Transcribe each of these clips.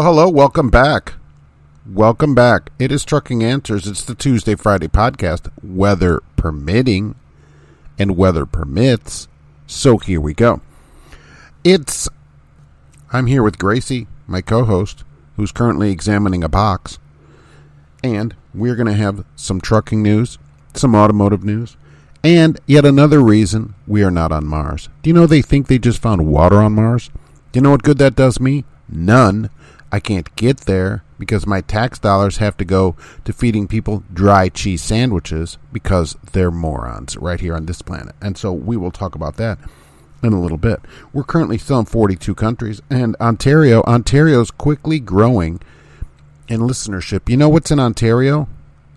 Well, hello, welcome back. Welcome back. It is Trucking Answers. It's the Tuesday Friday podcast, weather permitting and weather permits. So here we go. It's I'm here with Gracie, my co-host, who's currently examining a box, and we're going to have some trucking news, some automotive news, and yet another reason we are not on Mars. Do you know they think they just found water on Mars? Do you know what good that does me? None. I can't get there because my tax dollars have to go to feeding people dry cheese sandwiches because they're morons right here on this planet. And so we will talk about that in a little bit. We're currently still in 42 countries and Ontario, Ontario's quickly growing in listenership. You know what's in Ontario?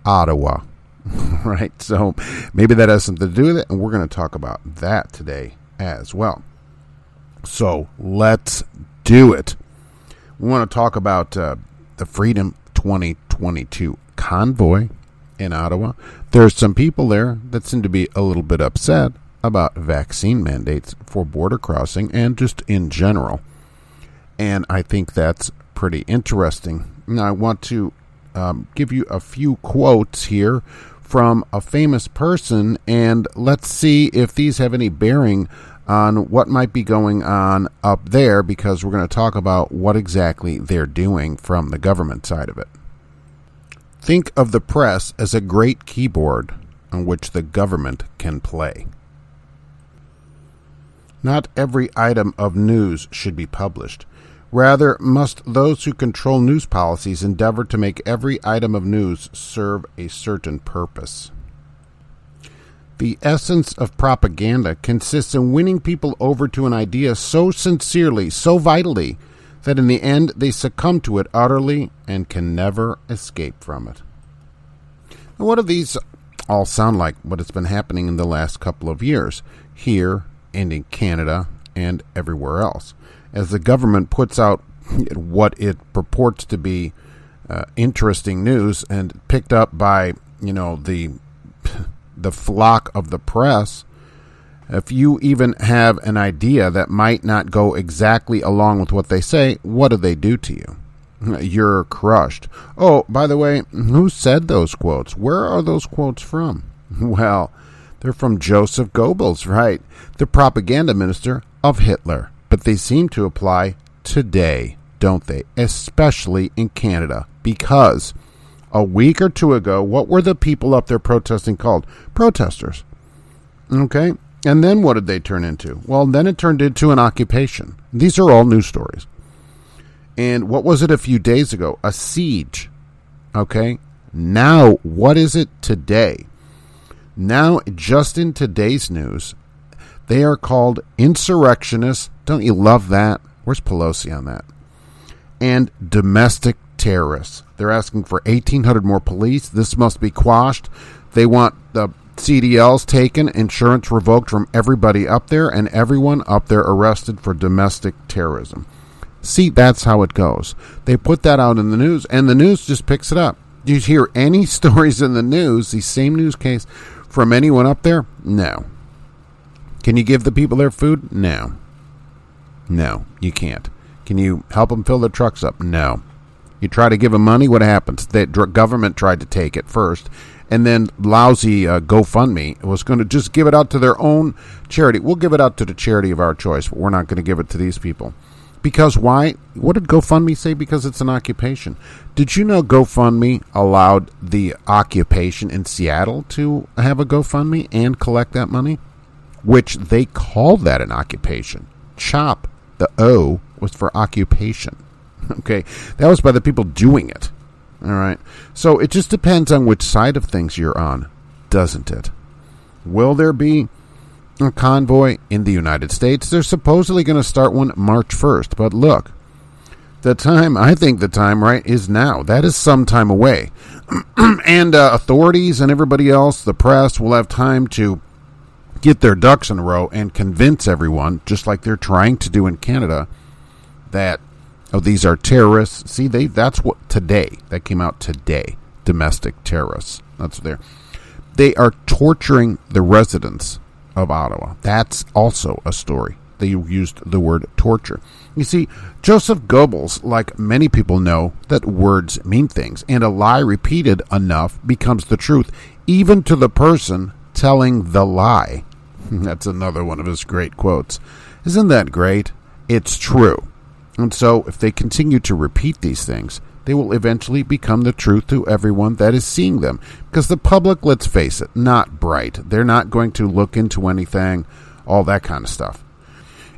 Ottawa. right? So maybe that has something to do with it and we're going to talk about that today as well. So let's do it. We want to talk about uh, the Freedom 2022 convoy in Ottawa. There's some people there that seem to be a little bit upset about vaccine mandates for border crossing and just in general. And I think that's pretty interesting. Now, I want to um, give you a few quotes here from a famous person, and let's see if these have any bearing on what might be going on up there because we're going to talk about what exactly they're doing from the government side of it. Think of the press as a great keyboard on which the government can play. Not every item of news should be published. Rather, must those who control news policies endeavor to make every item of news serve a certain purpose. The essence of propaganda consists in winning people over to an idea so sincerely, so vitally, that in the end they succumb to it utterly and can never escape from it. Now, what do these all sound like what has been happening in the last couple of years, here and in Canada and everywhere else? As the government puts out what it purports to be uh, interesting news and picked up by, you know, the the flock of the press, if you even have an idea that might not go exactly along with what they say, what do they do to you? You're crushed. Oh, by the way, who said those quotes? Where are those quotes from? Well, they're from Joseph Goebbels, right? The propaganda minister of Hitler. But they seem to apply today, don't they? Especially in Canada. Because a week or two ago, what were the people up there protesting called? Protesters. Okay? And then what did they turn into? Well, then it turned into an occupation. These are all news stories. And what was it a few days ago? A siege. Okay? Now, what is it today? Now, just in today's news, they are called insurrectionists. Don't you love that? Where's Pelosi on that? And domestic terrorists. They're asking for 1,800 more police. This must be quashed. They want the CDLs taken, insurance revoked from everybody up there, and everyone up there arrested for domestic terrorism. See, that's how it goes. They put that out in the news, and the news just picks it up. Do you hear any stories in the news, the same news case, from anyone up there? No. Can you give the people their food? No. No, you can't. Can you help them fill their trucks up? No. You try to give them money, what happens? The government tried to take it first, and then lousy uh, GoFundMe was going to just give it out to their own charity. We'll give it out to the charity of our choice, but we're not going to give it to these people. Because why? What did GoFundMe say? Because it's an occupation. Did you know GoFundMe allowed the occupation in Seattle to have a GoFundMe and collect that money? Which they called that an occupation. CHOP, the O, was for occupation. Okay, that was by the people doing it. All right, so it just depends on which side of things you're on, doesn't it? Will there be a convoy in the United States? They're supposedly going to start one March 1st, but look, the time, I think the time, right, is now. That is some time away. and uh, authorities and everybody else, the press, will have time to get their ducks in a row and convince everyone, just like they're trying to do in Canada, that oh these are terrorists. See, they that's what today that came out today. Domestic terrorists. That's there. They are torturing the residents of Ottawa. That's also a story. they used the word torture. You see, Joseph Goebbels, like many people, know that words mean things, and a lie repeated enough becomes the truth, even to the person telling the lie. That's another one of his great quotes. Isn't that great? It's true. And so, if they continue to repeat these things, they will eventually become the truth to everyone that is seeing them. Because the public, let's face it, not bright. They're not going to look into anything, all that kind of stuff.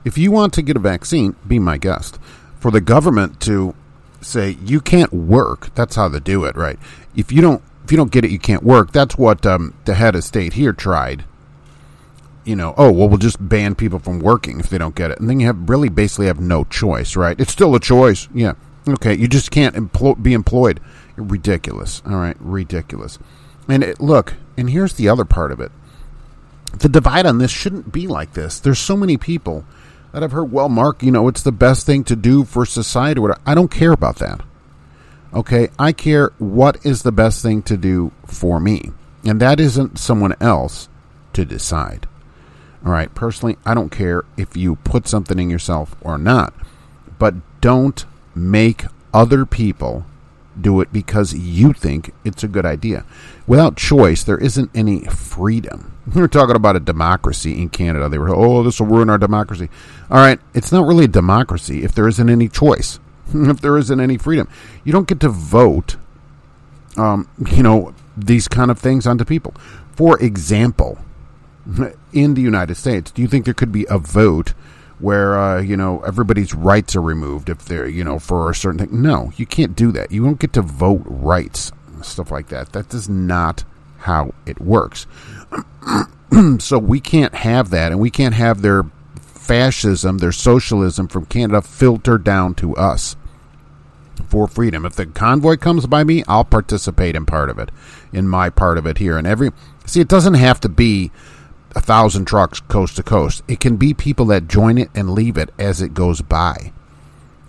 If you want to get a vaccine, be my guest. For the government to say you can't work, that's how they do it, right? If you don't if you don't get it, you can't work. That's what um, the head of state here tried. You know, oh well, we'll just ban people from working if they don't get it, and then you have really basically have no choice, right? It's still a choice, yeah. Okay, you just can't empl- be employed. Ridiculous. All right, ridiculous. And it, look, and here's the other part of it. The divide on this shouldn't be like this. There's so many people that have heard, well, Mark, you know, it's the best thing to do for society. I don't care about that. Okay, I care what is the best thing to do for me. And that isn't someone else to decide. All right, personally, I don't care if you put something in yourself or not. But don't make other people do it because you think it's a good idea. Without choice, there isn't any freedom. We were talking about a democracy in Canada. They were, oh, this will ruin our democracy. All right, it's not really a democracy if there isn't any choice, if there isn't any freedom. You don't get to vote, um, you know, these kind of things onto people. For example, in the United States, do you think there could be a vote where uh, you know everybody's rights are removed if they're you know for a certain thing. No, you can't do that. You don't get to vote rights, stuff like that. That is not how it works. so we can't have that, and we can't have their fascism, their socialism from Canada filter down to us for freedom. If the convoy comes by me, I'll participate in part of it, in my part of it here. And every see, it doesn't have to be a thousand trucks coast to coast. It can be people that join it and leave it as it goes by.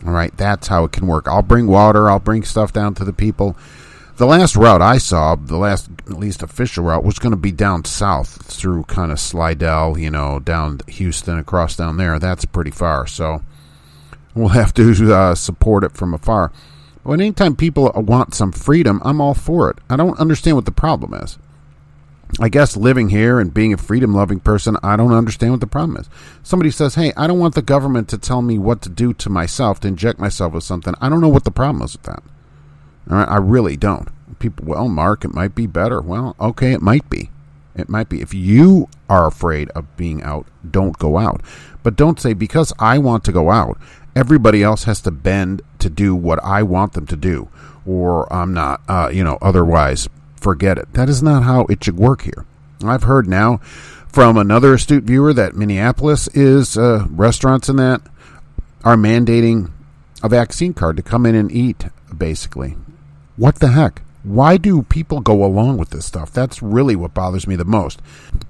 All right, that's how it can work. I'll bring water, I'll bring stuff down to the people. The last route I saw, the last at least official route, was going to be down south through kind of Slidell, you know, down Houston, across down there. That's pretty far, so we'll have to uh, support it from afar. But anytime people want some freedom, I'm all for it. I don't understand what the problem is. I guess living here and being a freedom loving person, I don't understand what the problem is. Somebody says, Hey, I don't want the government to tell me what to do to myself, to inject myself with something. I don't know what the problem is with that. I really don't. People, well, Mark, it might be better. Well, okay, it might be. It might be. If you are afraid of being out, don't go out. But don't say, because I want to go out, everybody else has to bend to do what I want them to do, or I'm not, uh, you know, otherwise forget it. That is not how it should work here. I've heard now from another astute viewer that Minneapolis is uh, restaurants and that are mandating a vaccine card to come in and eat, basically. What the heck? Why do people go along with this stuff? That's really what bothers me the most.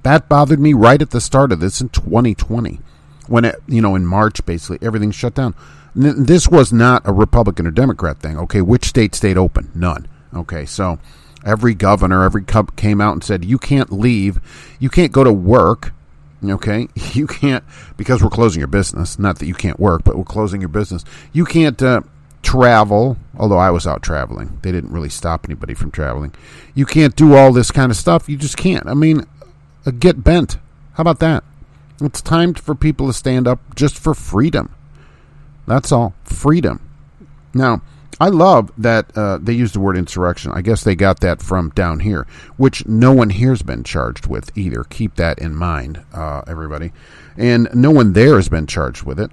That bothered me right at the start of this in 2020, when it, you know, in March, basically, everything shut down. This was not a Republican or Democrat thing. Okay, which state stayed open? None. Okay, so every governor, every cup came out and said, you can't leave, you can't go to work. Okay, you can't because we're closing your business. Not that you can't work, but we're closing your business. You can't uh, travel. Although I was out traveling, they didn't really stop anybody from traveling. You can't do all this kind of stuff. You just can't. I mean, uh, get bent. How about that? It's time for people to stand up just for freedom. That's all. Freedom. Now, I love that uh, they use the word insurrection. I guess they got that from down here, which no one here's been charged with either. Keep that in mind, uh, everybody. And no one there has been charged with it.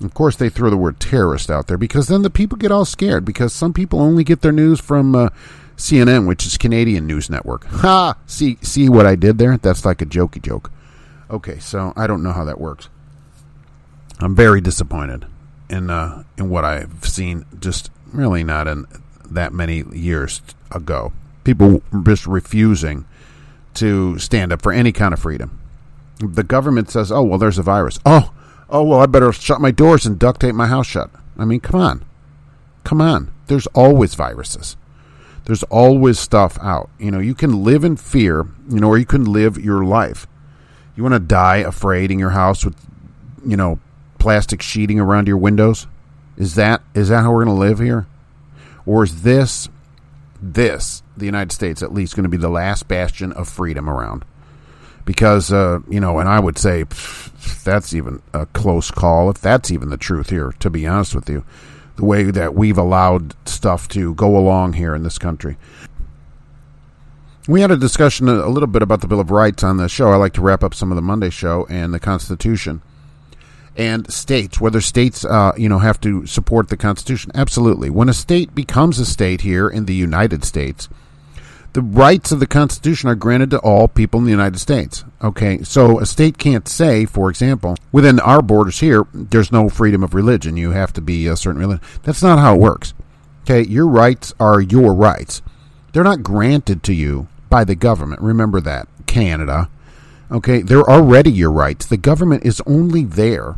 Of course, they throw the word terrorist out there because then the people get all scared because some people only get their news from uh, CNN, which is Canadian news network. Ha! See, see what I did there? That's like a jokey joke. Okay, so I don't know how that works. I'm very disappointed in uh, in what I've seen. Just really not in that many years ago. People just refusing to stand up for any kind of freedom. The government says, "Oh well, there's a virus." Oh, oh well, I better shut my doors and duct tape my house shut. I mean, come on, come on. There's always viruses. There's always stuff out. You know, you can live in fear, you know, or you can live your life. You want to die afraid in your house with, you know, plastic sheeting around your windows? Is that is that how we're going to live here? Or is this this the United States at least going to be the last bastion of freedom around? Because uh, you know, and I would say pff, that's even a close call if that's even the truth here. To be honest with you, the way that we've allowed stuff to go along here in this country. We had a discussion a little bit about the Bill of Rights on the show. I like to wrap up some of the Monday show and the Constitution and states, whether states, uh, you know, have to support the Constitution. Absolutely. When a state becomes a state here in the United States, the rights of the Constitution are granted to all people in the United States. Okay, so a state can't say, for example, within our borders here, there's no freedom of religion. You have to be a certain religion. That's not how it works. Okay, your rights are your rights. They're not granted to you by the government. Remember that, Canada. Okay, they're already your rights. The government is only there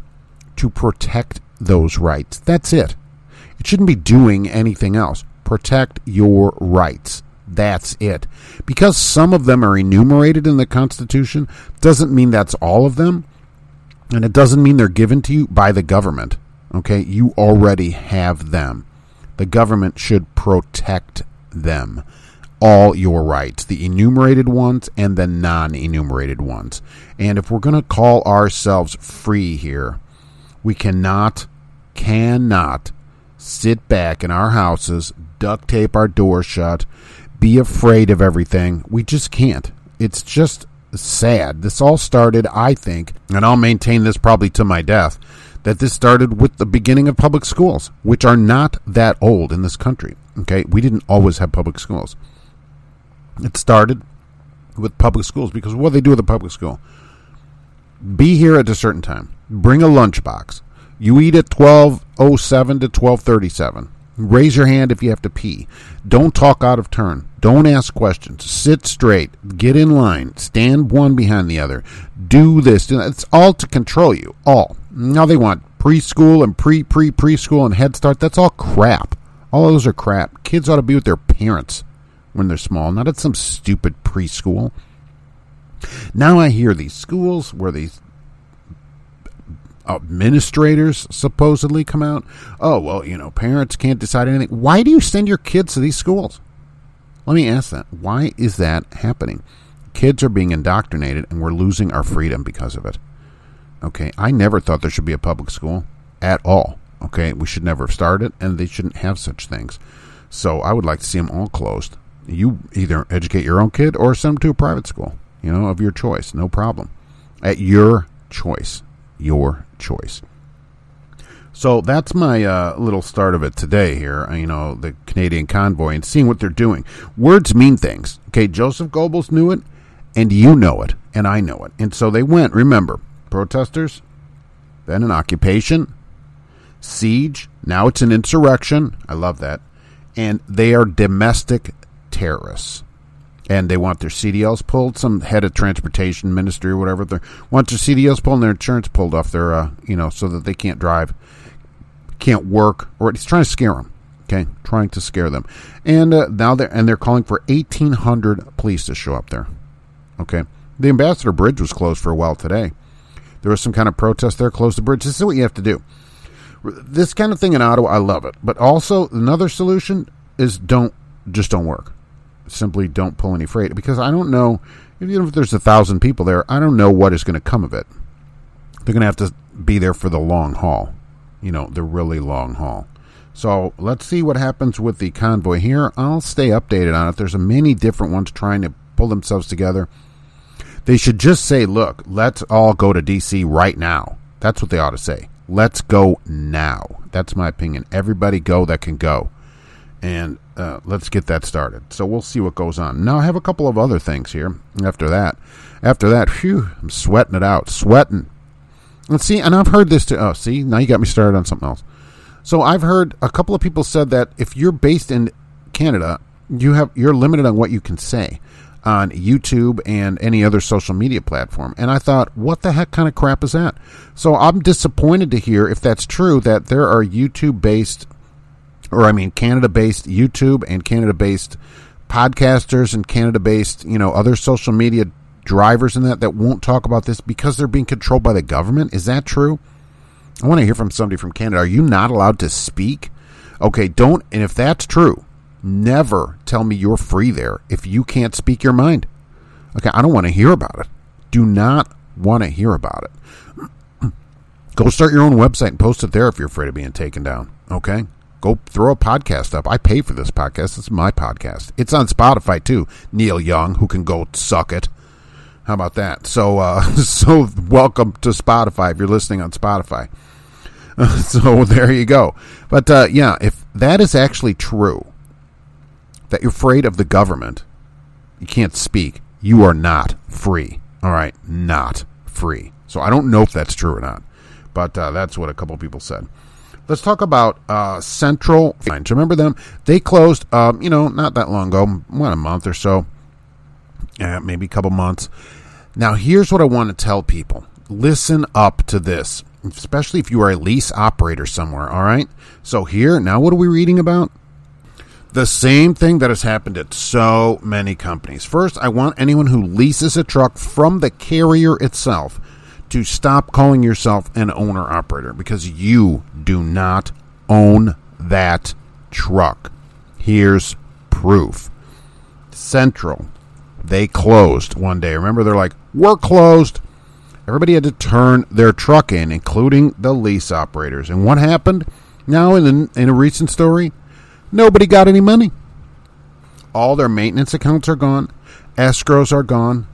to protect those rights. That's it. It shouldn't be doing anything else. Protect your rights. That's it. Because some of them are enumerated in the Constitution doesn't mean that's all of them. And it doesn't mean they're given to you by the government. Okay? You already have them. The government should protect them. All your rights, the enumerated ones and the non enumerated ones. And if we're going to call ourselves free here, we cannot, cannot sit back in our houses, duct tape our doors shut, be afraid of everything. We just can't. It's just sad. This all started, I think, and I'll maintain this probably to my death, that this started with the beginning of public schools, which are not that old in this country. Okay, we didn't always have public schools. It started with public schools because what do they do with a public school? Be here at a certain time. Bring a lunchbox. You eat at 1207 to 1237. Raise your hand if you have to pee. Don't talk out of turn. Don't ask questions. Sit straight. Get in line. Stand one behind the other. Do this. It's all to control you. All. Now they want preschool and pre pre preschool and Head Start. That's all crap. All those are crap. Kids ought to be with their parents when they're small, not at some stupid preschool. Now I hear these schools where these administrators supposedly come out. Oh, well, you know, parents can't decide anything. Why do you send your kids to these schools? Let me ask that. Why is that happening? Kids are being indoctrinated and we're losing our freedom because of it. Okay, I never thought there should be a public school at all. Okay, we should never have started and they shouldn't have such things. So I would like to see them all closed. You either educate your own kid or send them to a private school, you know, of your choice. No problem. At your choice. Your choice. So that's my uh, little start of it today here. Uh, you know, the Canadian convoy and seeing what they're doing. Words mean things. Okay, Joseph Goebbels knew it, and you know it, and I know it. And so they went, remember, protesters, then an occupation, siege, now it's an insurrection. I love that. And they are domestic terrorists and they want their CDLs pulled. Some head of transportation ministry or whatever they want their CDLs pulled and their insurance pulled off their, uh, you know, so that they can't drive, can't work, or he's trying to scare them. Okay, trying to scare them, and uh, now they're and they're calling for eighteen hundred police to show up there. Okay, the Ambassador Bridge was closed for a while today. There was some kind of protest there. Close the bridge. This is what you have to do. This kind of thing in Ottawa, I love it. But also another solution is don't just don't work simply don't pull any freight because I don't know even if there's a thousand people there, I don't know what is going to come of it. They're going to have to be there for the long haul, you know, the really long haul. So let's see what happens with the convoy here. I'll stay updated on it. There's many different ones trying to pull themselves together. They should just say, look, let's all go to D.C. right now. That's what they ought to say. Let's go now. That's my opinion. Everybody go that can go and uh, let's get that started. So we'll see what goes on. Now I have a couple of other things here. After that, after that, phew, I'm sweating it out, sweating. Let's see, and I've heard this too. Oh, see, now you got me started on something else. So I've heard a couple of people said that if you're based in Canada, you have you're limited on what you can say on YouTube and any other social media platform. And I thought, what the heck kind of crap is that? So I'm disappointed to hear if that's true that there are YouTube based or I mean Canada based YouTube and Canada based podcasters and Canada based, you know, other social media drivers and that that won't talk about this because they're being controlled by the government. Is that true? I want to hear from somebody from Canada. Are you not allowed to speak? Okay, don't. And if that's true, never tell me you're free there if you can't speak your mind. Okay, I don't want to hear about it. Do not want to hear about it. Go start your own website and post it there if you're afraid of being taken down. Okay? Go throw a podcast up. I pay for this podcast. It's my podcast. It's on Spotify too. Neil Young, who can go suck it. How about that? So, uh, so welcome to Spotify if you're listening on Spotify. so there you go. But uh, yeah, if that is actually true, that you're afraid of the government, you can't speak. You are not free. All right, not free. So I don't know if that's true or not, but uh, that's what a couple people said. Let's talk about uh, Central. Remember them? They closed, um, you know, not that long ago, what, a month or so, uh, maybe a couple months. Now, here's what I want to tell people listen up to this, especially if you are a lease operator somewhere, all right? So, here, now what are we reading about? The same thing that has happened at so many companies. First, I want anyone who leases a truck from the carrier itself to stop calling yourself an owner operator because you do not own that truck. Here's proof Central, they closed one day. Remember, they're like, we're closed. Everybody had to turn their truck in, including the lease operators. And what happened? Now, in, in a recent story, Nobody got any money. All their maintenance accounts are gone, escrows are gone,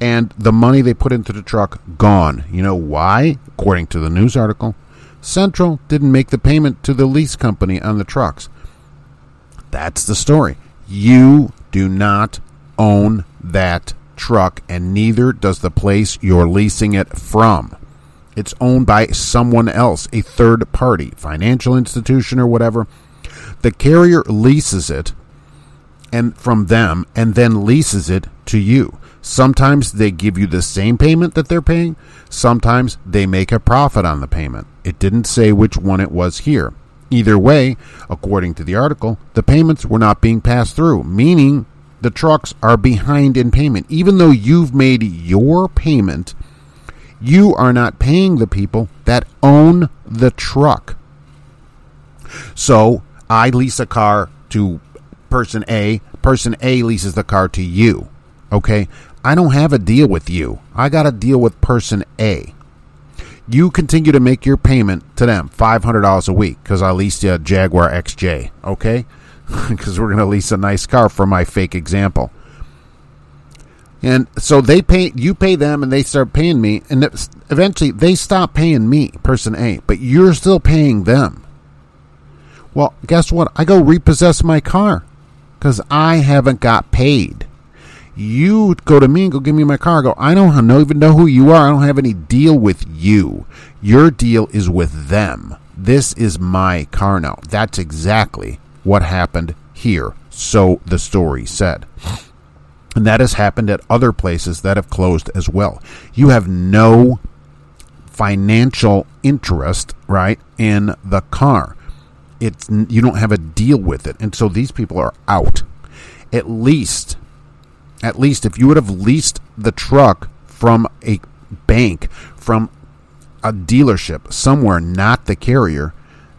and the money they put into the truck gone. You know why? According to the news article, Central didn't make the payment to the lease company on the trucks. That's the story. You do not own that truck, and neither does the place you're leasing it from. It's owned by someone else, a third party, financial institution or whatever the carrier leases it and from them and then leases it to you. Sometimes they give you the same payment that they're paying, sometimes they make a profit on the payment. It didn't say which one it was here. Either way, according to the article, the payments were not being passed through, meaning the trucks are behind in payment. Even though you've made your payment, you are not paying the people that own the truck. So I lease a car to person A, person A leases the car to you. Okay? I don't have a deal with you. I got a deal with person A. You continue to make your payment to them, $500 a week, because I leased you a Jaguar XJ. Okay? Because we're going to lease a nice car for my fake example. And so they pay, you pay them, and they start paying me, and eventually they stop paying me, person A, but you're still paying them. Well, guess what? I go repossess my car because I haven't got paid. You go to me and go give me my car. I go, I don't know, even know who you are. I don't have any deal with you. Your deal is with them. This is my car now. That's exactly what happened here. So the story said. And that has happened at other places that have closed as well. You have no financial interest, right, in the car it's you don't have a deal with it, and so these people are out. At least, at least if you would have leased the truck from a bank, from a dealership somewhere, not the carrier,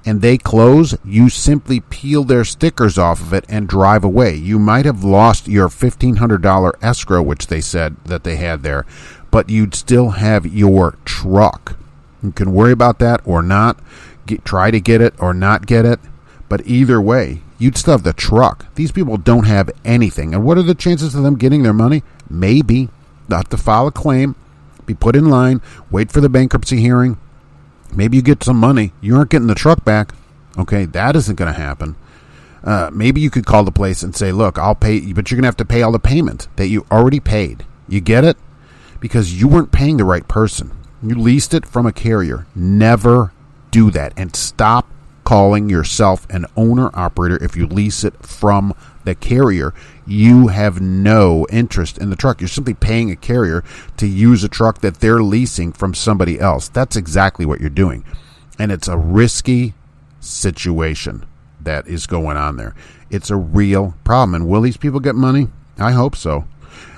and they close, you simply peel their stickers off of it and drive away. You might have lost your $1,500 escrow, which they said that they had there, but you'd still have your truck. You can worry about that or not get, try to get it or not get it. But either way, you'd still have the truck. These people don't have anything. And what are the chances of them getting their money? Maybe. Not to file a claim, be put in line, wait for the bankruptcy hearing. Maybe you get some money. You aren't getting the truck back. Okay, that isn't going to happen. Uh, maybe you could call the place and say, look, I'll pay, you, but you're going to have to pay all the payment that you already paid. You get it? Because you weren't paying the right person. You leased it from a carrier. Never do that and stop calling yourself an owner operator if you lease it from the carrier. You have no interest in the truck. You're simply paying a carrier to use a truck that they're leasing from somebody else. That's exactly what you're doing. And it's a risky situation that is going on there. It's a real problem. And will these people get money? I hope so.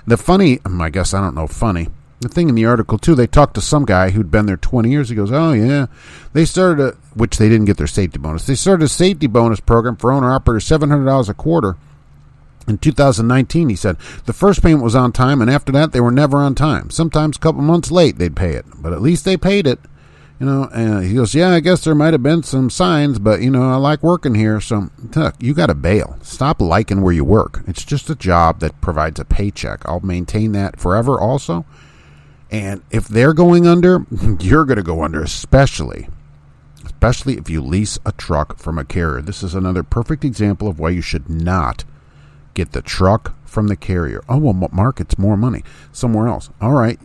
The funny, um, I guess I don't know, funny. The thing in the article too, they talked to some guy who'd been there 20 years. He goes, "Oh yeah, they started a which they didn't get their safety bonus. They started a safety bonus program for owner operators, seven hundred dollars a quarter." In 2019, he said the first payment was on time, and after that, they were never on time. Sometimes a couple months late, they'd pay it, but at least they paid it. You know, and he goes, "Yeah, I guess there might have been some signs, but you know, I like working here, so look, you got to bail. Stop liking where you work. It's just a job that provides a paycheck. I'll maintain that forever, also." And if they're going under, you're going to go under, especially especially if you lease a truck from a carrier. This is another perfect example of why you should not get the truck from the carrier. Oh, well, Mark, it's more money somewhere else. All right.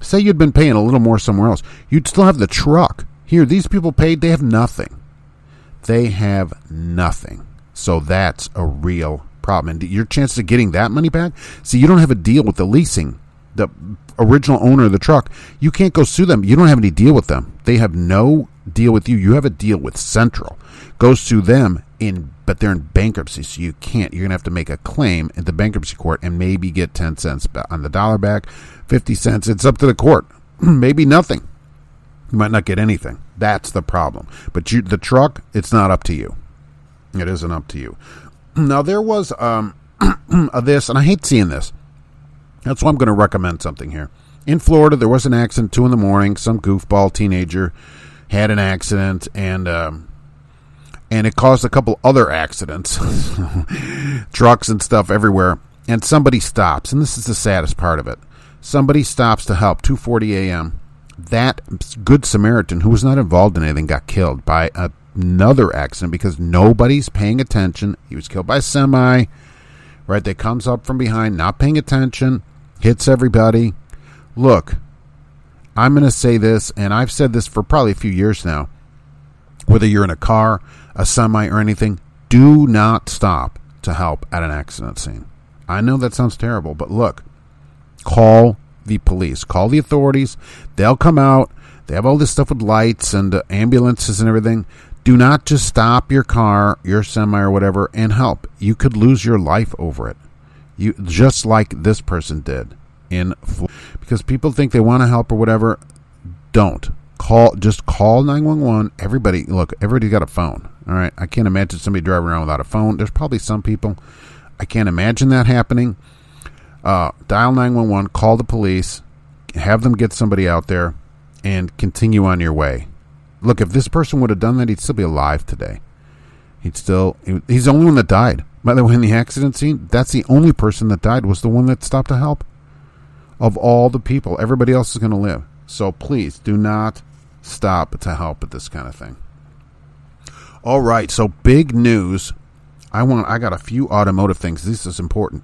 Say you'd been paying a little more somewhere else. You'd still have the truck. Here, these people paid, they have nothing. They have nothing. So that's a real problem. And your chance of getting that money back, see, you don't have a deal with the leasing the original owner of the truck, you can't go sue them. You don't have any deal with them. They have no deal with you. You have a deal with Central. Go sue them in but they're in bankruptcy, so you can't. You're gonna have to make a claim at the bankruptcy court and maybe get ten cents on the dollar back, fifty cents. It's up to the court. maybe nothing. You might not get anything. That's the problem. But you, the truck, it's not up to you. It isn't up to you. Now there was um, this, and I hate seeing this. That's why I'm going to recommend something here. In Florida, there was an accident two in the morning. Some goofball teenager had an accident, and um, and it caused a couple other accidents, trucks and stuff everywhere. And somebody stops, and this is the saddest part of it. Somebody stops to help. 2:40 a.m. That good Samaritan, who was not involved in anything, got killed by another accident because nobody's paying attention. He was killed by a semi. Right, that comes up from behind, not paying attention hits everybody. Look, I'm going to say this, and I've said this for probably a few years now. Whether you're in a car, a semi, or anything, do not stop to help at an accident scene. I know that sounds terrible, but look, call the police, call the authorities. They'll come out. They have all this stuff with lights and uh, ambulances and everything. Do not just stop your car, your semi, or whatever, and help. You could lose your life over it. You just like this person did in because people think they want to help or whatever. Don't call. Just call nine one one. Everybody, look. everybody's got a phone. All right. I can't imagine somebody driving around without a phone. There's probably some people. I can't imagine that happening. Uh, dial nine one one. Call the police. Have them get somebody out there, and continue on your way. Look, if this person would have done that, he'd still be alive today. He'd still. He's the only one that died. By the way, in the accident scene, that's the only person that died was the one that stopped to help. Of all the people, everybody else is going to live. So please do not stop to help with this kind of thing. All right, so big news. I want I got a few automotive things. This is important.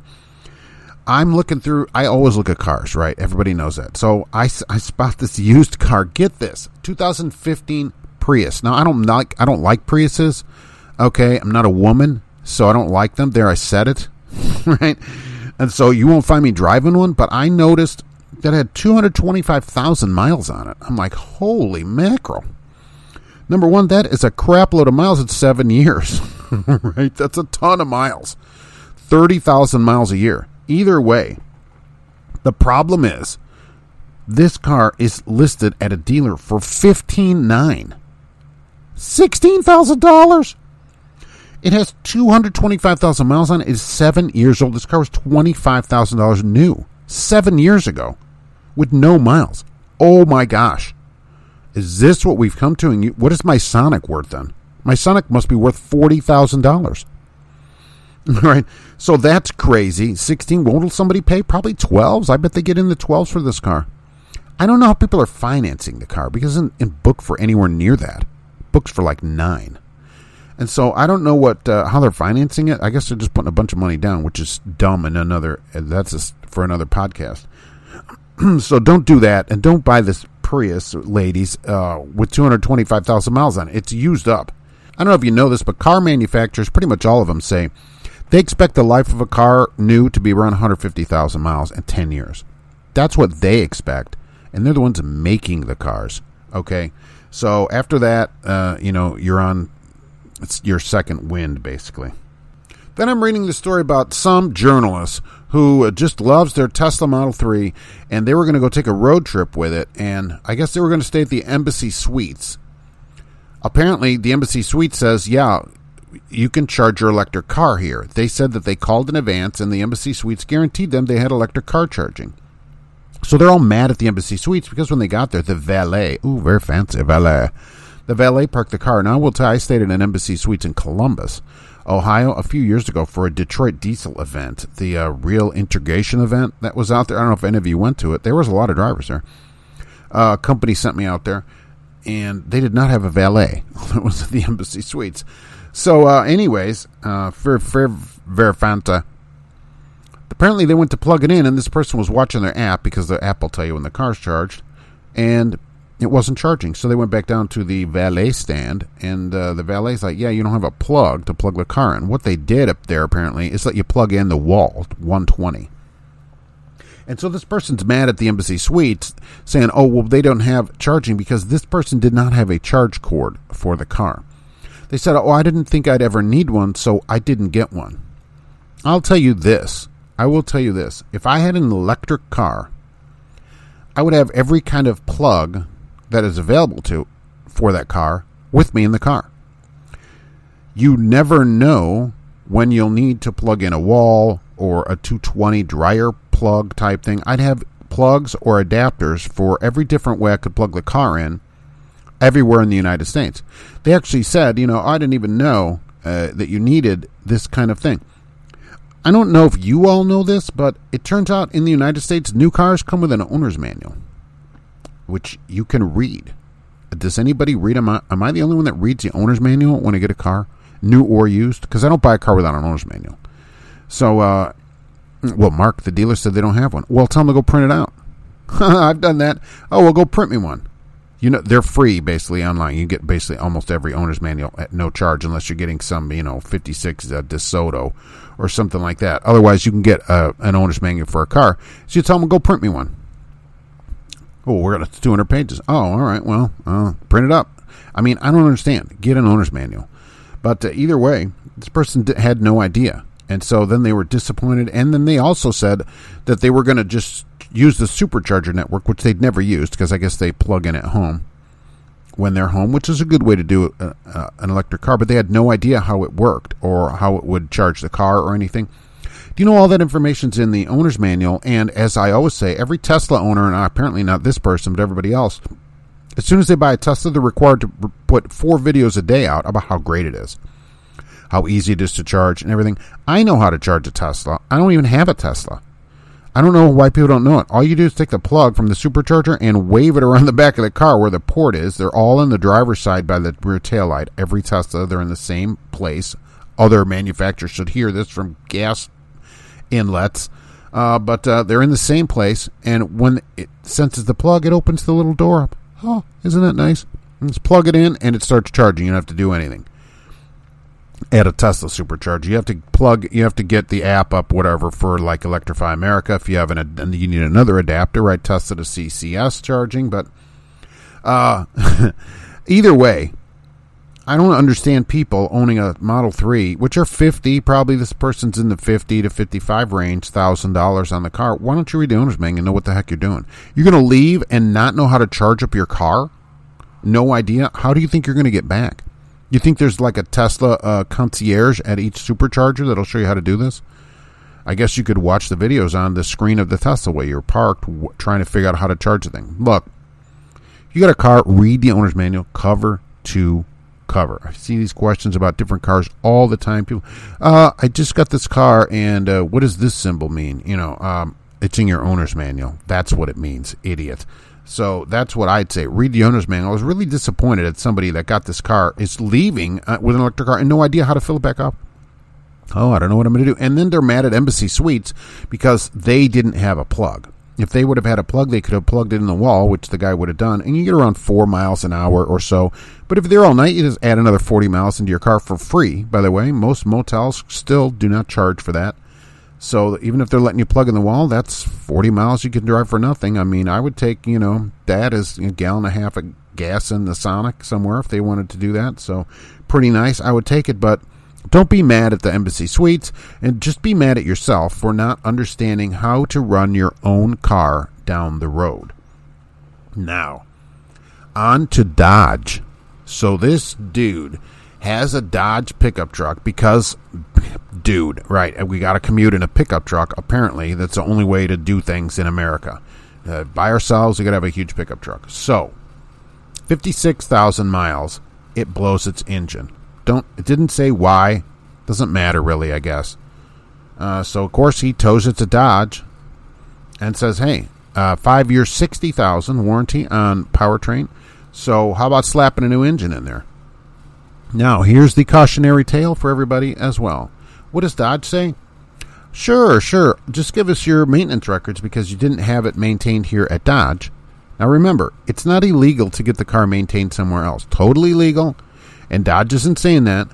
I'm looking through I always look at cars, right? Everybody knows that. So I, I spot this used car. Get this. 2015 Prius. Now I don't like I don't like Priuses. Okay, I'm not a woman, so I don't like them. There, I said it, right? And so you won't find me driving one, but I noticed that had 225,000 miles on it. I'm like, holy mackerel. Number one, that is a crap load of miles. It's seven years, right? That's a ton of miles. 30,000 miles a year. Either way, the problem is this car is listed at a dealer for fifteen nine, sixteen thousand dollars. It has 225,000 miles on it. It's seven years old. This car was $25,000 new seven years ago with no miles. Oh my gosh. Is this what we've come to? And you, what is my Sonic worth then? My Sonic must be worth $40,000. All right. So that's crazy. 16. What will somebody pay? Probably 12s. I bet they get in the 12s for this car. I don't know how people are financing the car because it isn't in book for anywhere near that. Books for like nine. And so I don't know what uh, how they're financing it. I guess they're just putting a bunch of money down, which is dumb and another that's a, for another podcast. so don't do that and don't buy this Prius, ladies, uh, with 225,000 miles on it. It's used up. I don't know if you know this, but car manufacturers, pretty much all of them, say they expect the life of a car new to be around 150,000 miles in 10 years. That's what they expect, and they're the ones making the cars. Okay, so after that, uh, you know, you're on it's your second wind, basically. Then I'm reading the story about some journalist who uh, just loves their Tesla Model 3 and they were going to go take a road trip with it and I guess they were going to stay at the Embassy Suites. Apparently, the Embassy Suite says, yeah, you can charge your electric car here. They said that they called in advance and the Embassy Suites guaranteed them they had electric car charging. So they're all mad at the Embassy Suites because when they got there, the valet, ooh, very fancy valet, the valet parked the car. and I will tell you, I stayed in an Embassy Suites in Columbus, Ohio, a few years ago for a Detroit Diesel event, the uh, real integration event that was out there. I don't know if any of you went to it. There was a lot of drivers there. Uh, a company sent me out there, and they did not have a valet. it was at the Embassy Suites. So, uh, anyways, uh, for for Verifanta, apparently they went to plug it in, and this person was watching their app because the app will tell you when the car's charged, and it wasn't charging. So they went back down to the valet stand, and uh, the valet's like, "Yeah, you don't have a plug to plug the car in." What they did up there apparently is that you plug in the wall 120. And so this person's mad at the embassy suites, saying, "Oh, well, they don't have charging because this person did not have a charge cord for the car." They said, Oh, I didn't think I'd ever need one, so I didn't get one. I'll tell you this. I will tell you this. If I had an electric car, I would have every kind of plug that is available to for that car with me in the car. You never know when you'll need to plug in a wall or a 220 dryer plug type thing. I'd have plugs or adapters for every different way I could plug the car in everywhere in the United States. They actually said, you know, I didn't even know uh, that you needed this kind of thing. I don't know if you all know this, but it turns out in the United States, new cars come with an owner's manual, which you can read. Does anybody read? Am am I the only one that reads the owner's manual when I get a car, new or used? Because I don't buy a car without an owner's manual. So, uh, well, Mark, the dealer said they don't have one. Well, tell them to go print it out. I've done that. Oh, well, go print me one you know they're free basically online. You get basically almost every owner's manual at no charge unless you're getting some you know 56 uh, DeSoto or something like that. Otherwise, you can get uh, an owner's manual for a car. So you tell them go print me one. Oh, we're at 200 pages. Oh, all right. Well, uh, print it up. I mean, I don't understand. Get an owner's manual. But uh, either way, this person had no idea. And so then they were disappointed. And then they also said that they were going to just use the supercharger network, which they'd never used because I guess they plug in at home when they're home, which is a good way to do a, a, an electric car. But they had no idea how it worked or how it would charge the car or anything. You know all that information's in the owner's manual? And as I always say, every Tesla owner, and apparently not this person, but everybody else, as soon as they buy a Tesla, they're required to put four videos a day out about how great it is, how easy it is to charge, and everything. I know how to charge a Tesla. I don't even have a Tesla. I don't know why people don't know it. All you do is take the plug from the supercharger and wave it around the back of the car where the port is. They're all in the driver's side by the rear tail light. Every Tesla, they're in the same place. Other manufacturers should hear this from gas inlets. Uh, but uh, they're in the same place, and when it senses the plug, it opens the little door up. Oh, isn't that nice? Just plug it in, and it starts charging. You don't have to do anything at a Tesla supercharger. You have to plug, you have to get the app up, whatever, for like Electrify America. If you have an, you need another adapter, right? Tesla to CCS charging, but uh, either way, I don't understand people owning a Model 3, which are 50, probably this person's in the 50 to 55 range, $1,000 on the car. Why don't you read the owner's manual and know what the heck you're doing? You're going to leave and not know how to charge up your car? No idea? How do you think you're going to get back? You think there's like a Tesla uh, concierge at each supercharger that'll show you how to do this? I guess you could watch the videos on the screen of the Tesla where you're parked w- trying to figure out how to charge the thing. Look, you got a car, read the owner's manual cover to cover. I see these questions about different cars all the time. People, uh, I just got this car, and uh, what does this symbol mean? You know, um, it's in your owner's manual. That's what it means, idiot. So that's what I'd say. Read the owner's manual. I was really disappointed at somebody that got this car is leaving uh, with an electric car and no idea how to fill it back up. Oh, I don't know what I'm going to do. And then they're mad at Embassy Suites because they didn't have a plug. If they would have had a plug, they could have plugged it in the wall, which the guy would have done, and you get around four miles an hour or so. But if they're all night, you just add another 40 miles into your car for free. By the way, most motels still do not charge for that. So even if they're letting you plug in the wall, that's 40 miles you can drive for nothing. I mean, I would take, you know, that as a gallon and a half of gas in the Sonic somewhere if they wanted to do that. So pretty nice. I would take it, but Don't be mad at the Embassy Suites and just be mad at yourself for not understanding how to run your own car down the road. Now, on to Dodge. So this dude has a Dodge pickup truck because, dude, right? We got to commute in a pickup truck. Apparently, that's the only way to do things in America. Uh, by ourselves, we got to have a huge pickup truck. So, fifty-six thousand miles, it blows its engine. Don't. It didn't say why. Doesn't matter really, I guess. Uh, so of course he tows it to Dodge, and says, "Hey, uh, five years, sixty thousand warranty on powertrain. So how about slapping a new engine in there?" Now, here's the cautionary tale for everybody as well. What does Dodge say? Sure, sure. Just give us your maintenance records because you didn't have it maintained here at Dodge. Now remember, it's not illegal to get the car maintained somewhere else. Totally legal, and Dodge isn't saying that.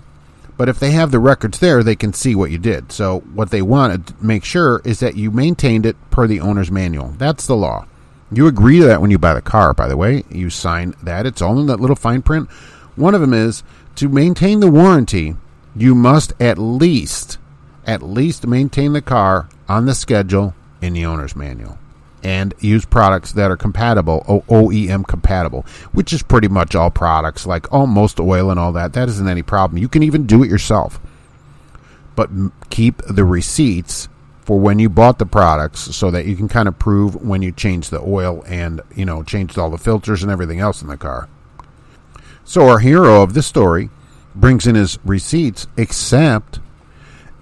But if they have the records there, they can see what you did. So what they want to make sure is that you maintained it per the owner's manual. That's the law. You agree to that when you buy the car, by the way. You sign that. It's all in that little fine print. One of them is to maintain the warranty, you must at least at least maintain the car on the schedule in the owner's manual and use products that are compatible OEM compatible which is pretty much all products like oh, almost oil and all that. That isn't any problem. You can even do it yourself. But keep the receipts for when you bought the products so that you can kind of prove when you changed the oil and you know changed all the filters and everything else in the car. So our hero of this story brings in his receipts, except,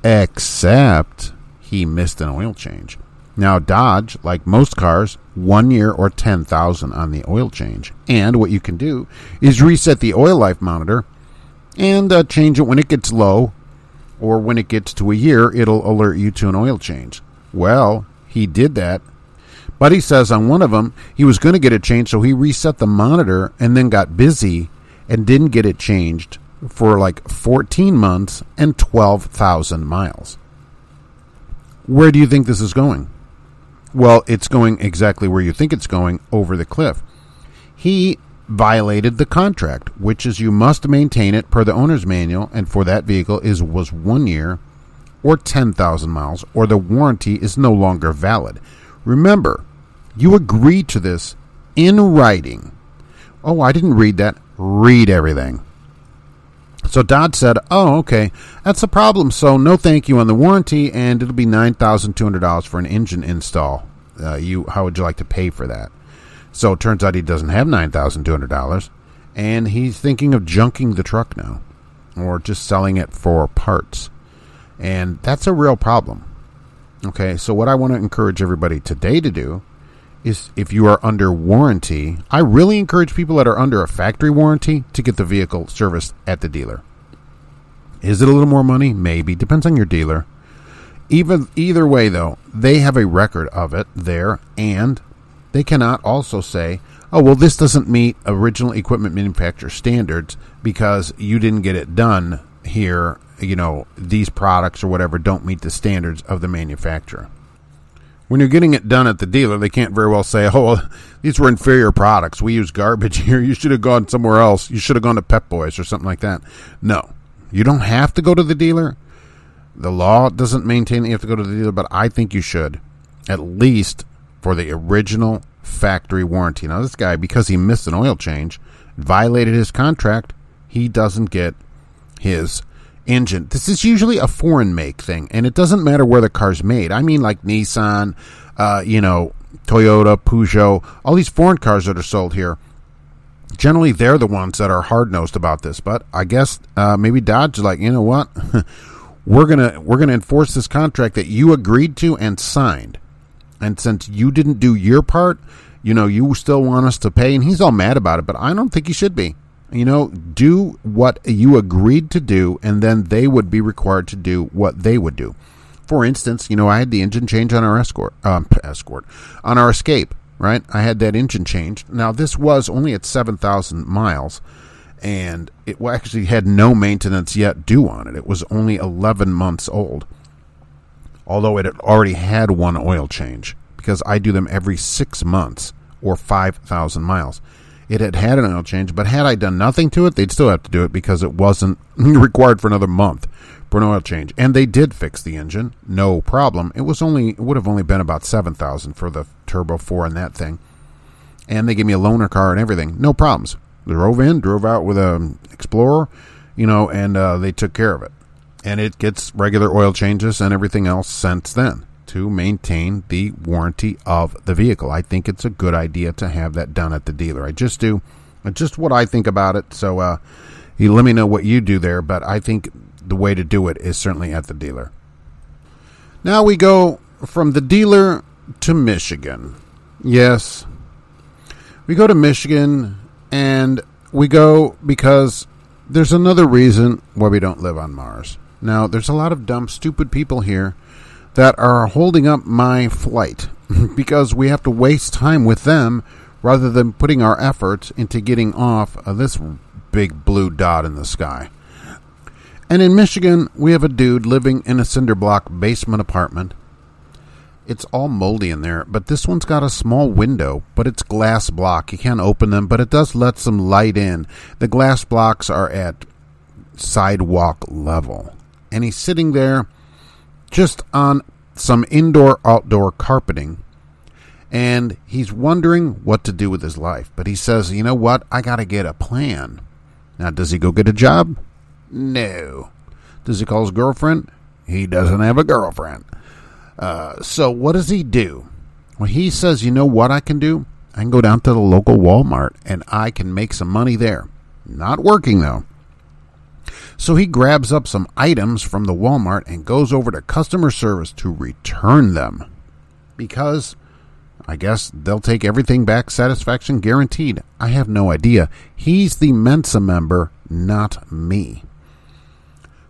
except he missed an oil change. Now Dodge, like most cars, one year or ten thousand on the oil change. And what you can do is reset the oil life monitor and uh, change it when it gets low, or when it gets to a year, it'll alert you to an oil change. Well, he did that. But he says on one of them, he was going to get it changed, so he reset the monitor and then got busy and didn't get it changed for like 14 months and 12,000 miles. Where do you think this is going? Well, it's going exactly where you think it's going over the cliff. He violated the contract, which is you must maintain it per the owner's manual, and for that vehicle is was one year or 10,000 miles, or the warranty is no longer valid. Remember, you agreed to this in writing. Oh, I didn't read that read everything. So Dodge said, "Oh, okay, that's a problem. So no, thank you on the warranty, and it'll be nine thousand two hundred dollars for an engine install. Uh, you, how would you like to pay for that?" So it turns out he doesn't have nine thousand two hundred dollars, and he's thinking of junking the truck now, or just selling it for parts, and that's a real problem. Okay, so what I want to encourage everybody today to do is if you are under warranty, I really encourage people that are under a factory warranty to get the vehicle serviced at the dealer. Is it a little more money? Maybe. Depends on your dealer. Even either way though, they have a record of it there and they cannot also say, "Oh, well this doesn't meet original equipment manufacturer standards because you didn't get it done here, you know, these products or whatever don't meet the standards of the manufacturer." When you're getting it done at the dealer, they can't very well say, "Oh, well, these were inferior products. We use garbage here. You should have gone somewhere else. You should have gone to Pep Boys or something like that." No, you don't have to go to the dealer. The law doesn't maintain that you have to go to the dealer, but I think you should, at least for the original factory warranty. Now, this guy, because he missed an oil change, violated his contract. He doesn't get his engine. This is usually a foreign make thing, and it doesn't matter where the car's made. I mean, like Nissan, uh, you know, Toyota, Peugeot, all these foreign cars that are sold here. Generally, they're the ones that are hard nosed about this. But I guess uh, maybe Dodge is like, you know what, we're gonna we're gonna enforce this contract that you agreed to and signed, and since you didn't do your part, you know, you still want us to pay. And he's all mad about it, but I don't think he should be you know, do what you agreed to do, and then they would be required to do what they would do. For instance, you know, I had the engine change on our escort, um, escort, on our escape, right? I had that engine changed. Now, this was only at 7,000 miles, and it actually had no maintenance yet due on it. It was only 11 months old, although it had already had one oil change, because I do them every six months or 5,000 miles it had had an oil change, but had I done nothing to it, they'd still have to do it because it wasn't required for another month. for an oil change. And they did fix the engine, no problem. It was only it would have only been about seven thousand for the turbo four and that thing. And they gave me a loaner car and everything, no problems. Drove in, drove out with a Explorer, you know, and uh, they took care of it. And it gets regular oil changes and everything else since then to maintain the warranty of the vehicle. I think it's a good idea to have that done at the dealer. I just do. Just what I think about it. So uh, you let me know what you do there, but I think the way to do it is certainly at the dealer. Now we go from the dealer to Michigan. Yes. We go to Michigan and we go because there's another reason why we don't live on Mars. Now, there's a lot of dumb, stupid people here that are holding up my flight because we have to waste time with them rather than putting our efforts into getting off of this big blue dot in the sky. And in Michigan, we have a dude living in a cinder block basement apartment. It's all moldy in there, but this one's got a small window, but it's glass block. You can't open them, but it does let some light in. The glass blocks are at sidewalk level. And he's sitting there just on some indoor outdoor carpeting and he's wondering what to do with his life. But he says, you know what? I got to get a plan. Now, does he go get a job? No. Does he call his girlfriend? He doesn't have a girlfriend. Uh, so, what does he do? Well, he says, you know what I can do? I can go down to the local Walmart and I can make some money there. Not working, though. So he grabs up some items from the Walmart and goes over to customer service to return them. Because I guess they'll take everything back satisfaction guaranteed. I have no idea. He's the Mensa member, not me.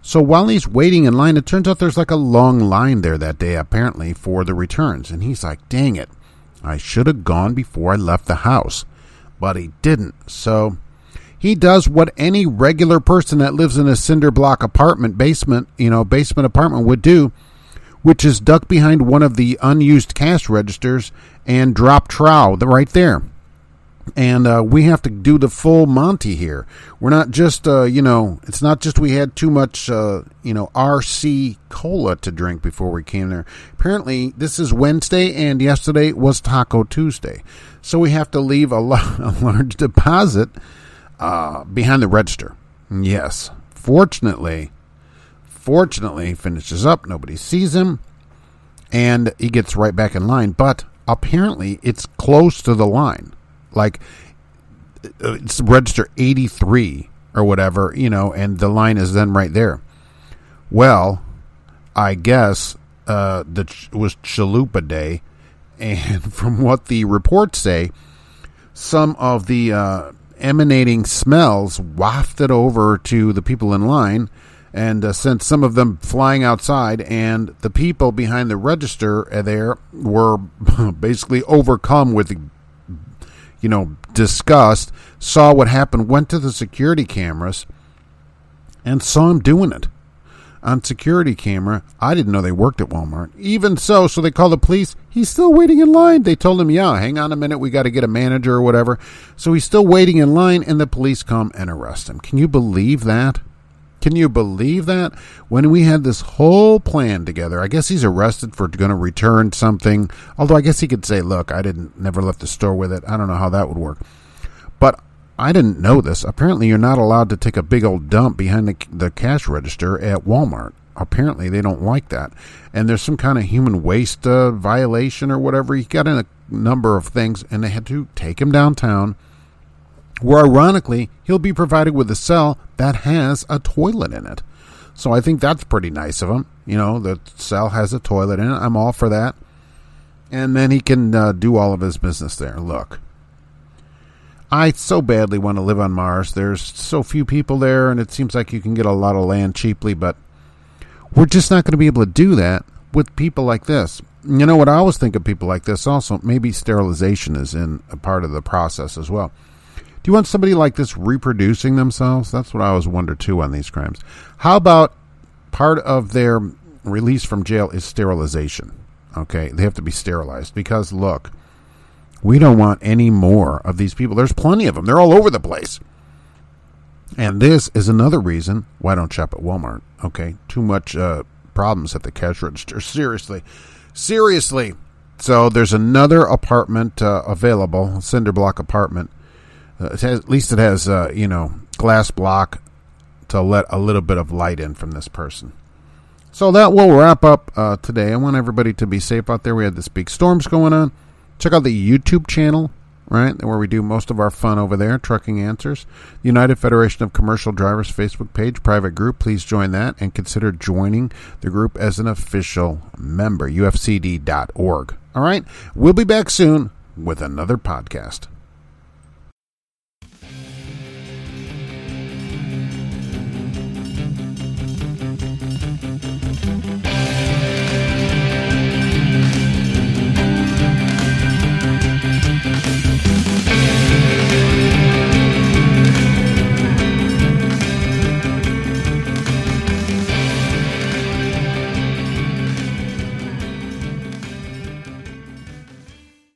So while he's waiting in line, it turns out there's like a long line there that day, apparently, for the returns. And he's like, dang it, I should have gone before I left the house. But he didn't. So he does what any regular person that lives in a cinder block apartment basement, you know, basement apartment would do, which is duck behind one of the unused cash registers and drop trow right there. And uh, we have to do the full Monty here. We're not just, uh, you know, it's not just we had too much, uh, you know, RC cola to drink before we came there. Apparently, this is Wednesday, and yesterday was Taco Tuesday. So we have to leave a, a large deposit uh, behind the register. Yes. Fortunately, fortunately, he finishes up. Nobody sees him. And he gets right back in line. But apparently, it's close to the line. Like, uh, it's register 83 or whatever, you know, and the line is then right there. Well, I guess uh, the it was Chalupa Day. And from what the reports say, some of the uh, emanating smells wafted over to the people in line and uh, sent some of them flying outside. And the people behind the register there were basically overcome with, you know, disgust, saw what happened, went to the security cameras, and saw him doing it on security camera. I didn't know they worked at Walmart. Even so, so they call the police. He's still waiting in line. They told him, yeah, hang on a minute. We got to get a manager or whatever. So he's still waiting in line, and the police come and arrest him. Can you believe that? Can you believe that? When we had this whole plan together, I guess he's arrested for going to return something. Although I guess he could say, look, I didn't, never left the store with it. I don't know how that would work. But I didn't know this. Apparently, you're not allowed to take a big old dump behind the, the cash register at Walmart. Apparently, they don't like that. And there's some kind of human waste uh, violation or whatever. He got in a number of things, and they had to take him downtown, where ironically, he'll be provided with a cell that has a toilet in it. So I think that's pretty nice of him. You know, the cell has a toilet in it. I'm all for that. And then he can uh, do all of his business there. Look, I so badly want to live on Mars. There's so few people there, and it seems like you can get a lot of land cheaply, but we're just not going to be able to do that with people like this. You know what I always think of people like this also? Maybe sterilization is in a part of the process as well. Do you want somebody like this reproducing themselves? That's what I always wonder too on these crimes. How about part of their release from jail is sterilization? Okay, they have to be sterilized because look, we don't want any more of these people. There's plenty of them. They're all over the place. And this is another reason why I don't shop at Walmart. Okay, too much uh, problems at the cash register. Seriously, seriously. So there's another apartment uh, available, cinder block apartment. Uh, has, at least it has, uh, you know, glass block to let a little bit of light in from this person. So that will wrap up uh, today. I want everybody to be safe out there. We had this big storms going on. Check out the YouTube channel, right, where we do most of our fun over there, Trucking Answers. The United Federation of Commercial Drivers Facebook page, private group. Please join that and consider joining the group as an official member, ufcd.org. All right, we'll be back soon with another podcast.